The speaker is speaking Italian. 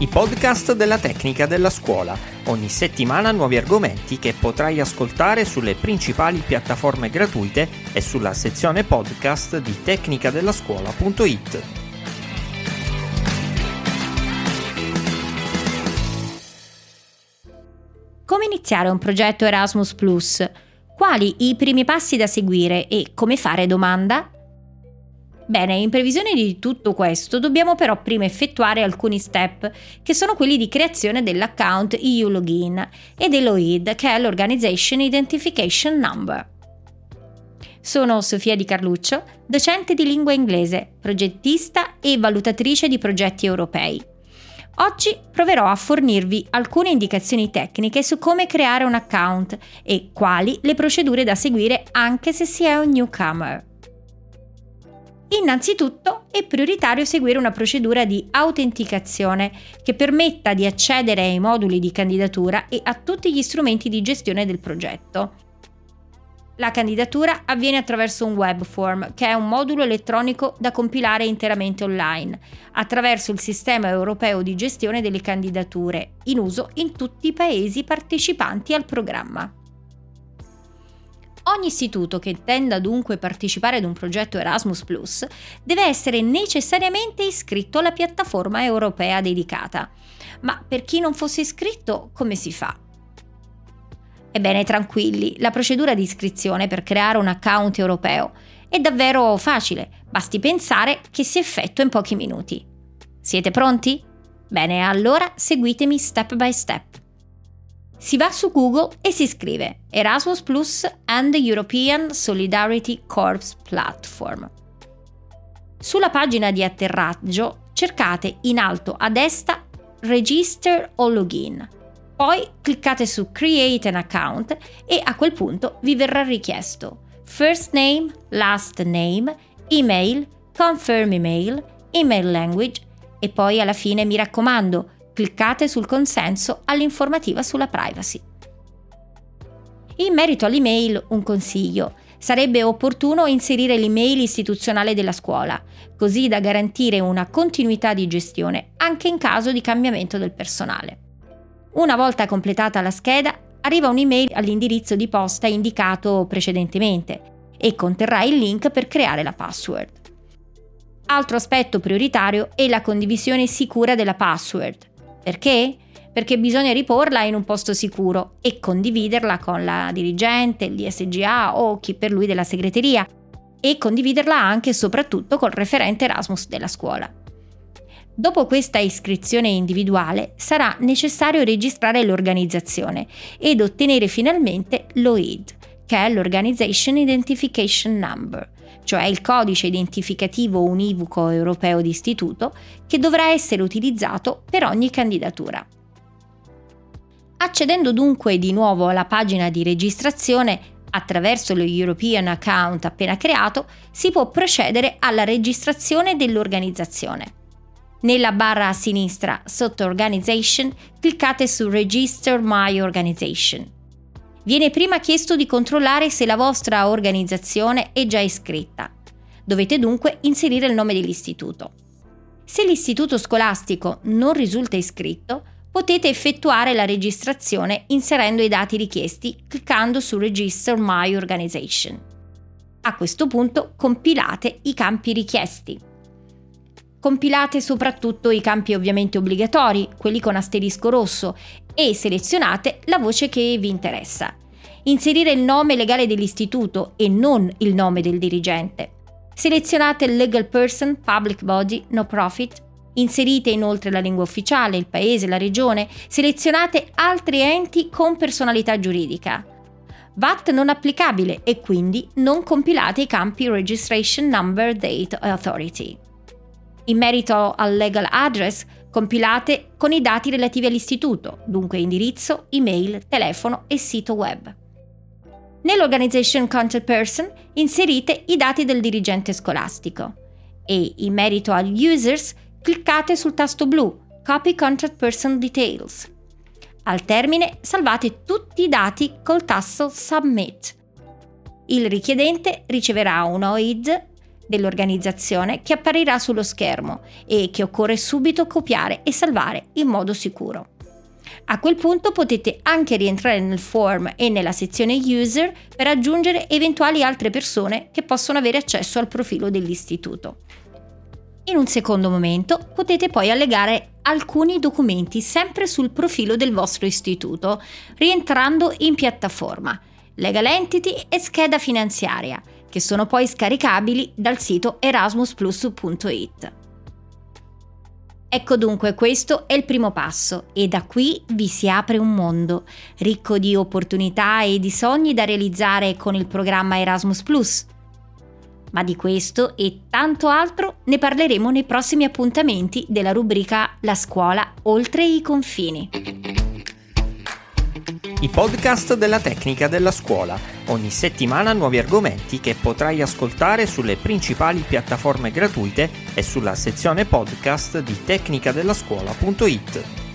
i podcast della tecnica della scuola. Ogni settimana nuovi argomenti che potrai ascoltare sulle principali piattaforme gratuite e sulla sezione podcast di tecnicadellascuola.it. Come iniziare un progetto Erasmus ⁇ Quali i primi passi da seguire e come fare domanda? Bene, in previsione di tutto questo dobbiamo però prima effettuare alcuni step, che sono quelli di creazione dell'account EU Login e dell'OID, che è l'Organization Identification Number. Sono Sofia Di Carluccio, docente di lingua inglese, progettista e valutatrice di progetti europei. Oggi proverò a fornirvi alcune indicazioni tecniche su come creare un account e quali le procedure da seguire anche se si è un newcomer. Innanzitutto è prioritario seguire una procedura di autenticazione che permetta di accedere ai moduli di candidatura e a tutti gli strumenti di gestione del progetto. La candidatura avviene attraverso un web form, che è un modulo elettronico da compilare interamente online, attraverso il sistema europeo di gestione delle candidature, in uso in tutti i paesi partecipanti al programma. Ogni istituto che intenda dunque partecipare ad un progetto Erasmus Plus deve essere necessariamente iscritto alla piattaforma europea dedicata. Ma per chi non fosse iscritto, come si fa? Ebbene, tranquilli, la procedura di iscrizione per creare un account europeo è davvero facile, basti pensare che si effettua in pochi minuti. Siete pronti? Bene, allora seguitemi step by step. Si va su Google e si scrive Erasmus Plus and European Solidarity Corps Platform. Sulla pagina di atterraggio cercate in alto a destra Register o Login. Poi cliccate su Create an account e a quel punto vi verrà richiesto first name, last name, email, confirm email, email language e poi alla fine mi raccomando cliccate sul consenso all'informativa sulla privacy. In merito all'email, un consiglio. Sarebbe opportuno inserire l'email istituzionale della scuola, così da garantire una continuità di gestione anche in caso di cambiamento del personale. Una volta completata la scheda, arriva un'email all'indirizzo di posta indicato precedentemente e conterrà il link per creare la password. Altro aspetto prioritario è la condivisione sicura della password. Perché? Perché bisogna riporla in un posto sicuro e condividerla con la dirigente, il DSGA o chi per lui della segreteria e condividerla anche e soprattutto col referente Erasmus della scuola. Dopo questa iscrizione individuale sarà necessario registrare l'organizzazione ed ottenere finalmente l'OID, che è l'Organization Identification Number, cioè il codice identificativo univoco europeo di istituto che dovrà essere utilizzato per ogni candidatura. Accedendo dunque di nuovo alla pagina di registrazione attraverso lo European Account appena creato, si può procedere alla registrazione dell'organizzazione. Nella barra a sinistra sotto Organization cliccate su Register My Organization viene prima chiesto di controllare se la vostra organizzazione è già iscritta. Dovete dunque inserire il nome dell'istituto. Se l'istituto scolastico non risulta iscritto, potete effettuare la registrazione inserendo i dati richiesti cliccando su Register My Organization. A questo punto compilate i campi richiesti. Compilate soprattutto i campi ovviamente obbligatori, quelli con asterisco rosso, e selezionate la voce che vi interessa. Inserire il nome legale dell'istituto e non il nome del dirigente. Selezionate legal person, public body, no profit. Inserite inoltre la lingua ufficiale, il paese, la regione. Selezionate altri enti con personalità giuridica. VAT non applicabile e quindi non compilate i campi Registration Number Date Authority. In merito al legal address, compilate con i dati relativi all'istituto, dunque indirizzo, email, telefono e sito web. Nell'Organization Contact Person inserite i dati del dirigente scolastico e in merito agli users cliccate sul tasto blu Copy Contact Person Details. Al termine salvate tutti i dati col tasto Submit. Il richiedente riceverà un OID dell'organizzazione che apparirà sullo schermo e che occorre subito copiare e salvare in modo sicuro. A quel punto potete anche rientrare nel form e nella sezione user per aggiungere eventuali altre persone che possono avere accesso al profilo dell'istituto. In un secondo momento potete poi allegare alcuni documenti sempre sul profilo del vostro istituto, rientrando in piattaforma, legal entity e scheda finanziaria, che sono poi scaricabili dal sito erasmusplus.it. Ecco dunque questo è il primo passo e da qui vi si apre un mondo ricco di opportunità e di sogni da realizzare con il programma Erasmus ⁇ ma di questo e tanto altro ne parleremo nei prossimi appuntamenti della rubrica La scuola oltre i confini. I podcast della tecnica della scuola. Ogni settimana nuovi argomenti che potrai ascoltare sulle principali piattaforme gratuite e sulla sezione podcast di tecnicadellascuola.it.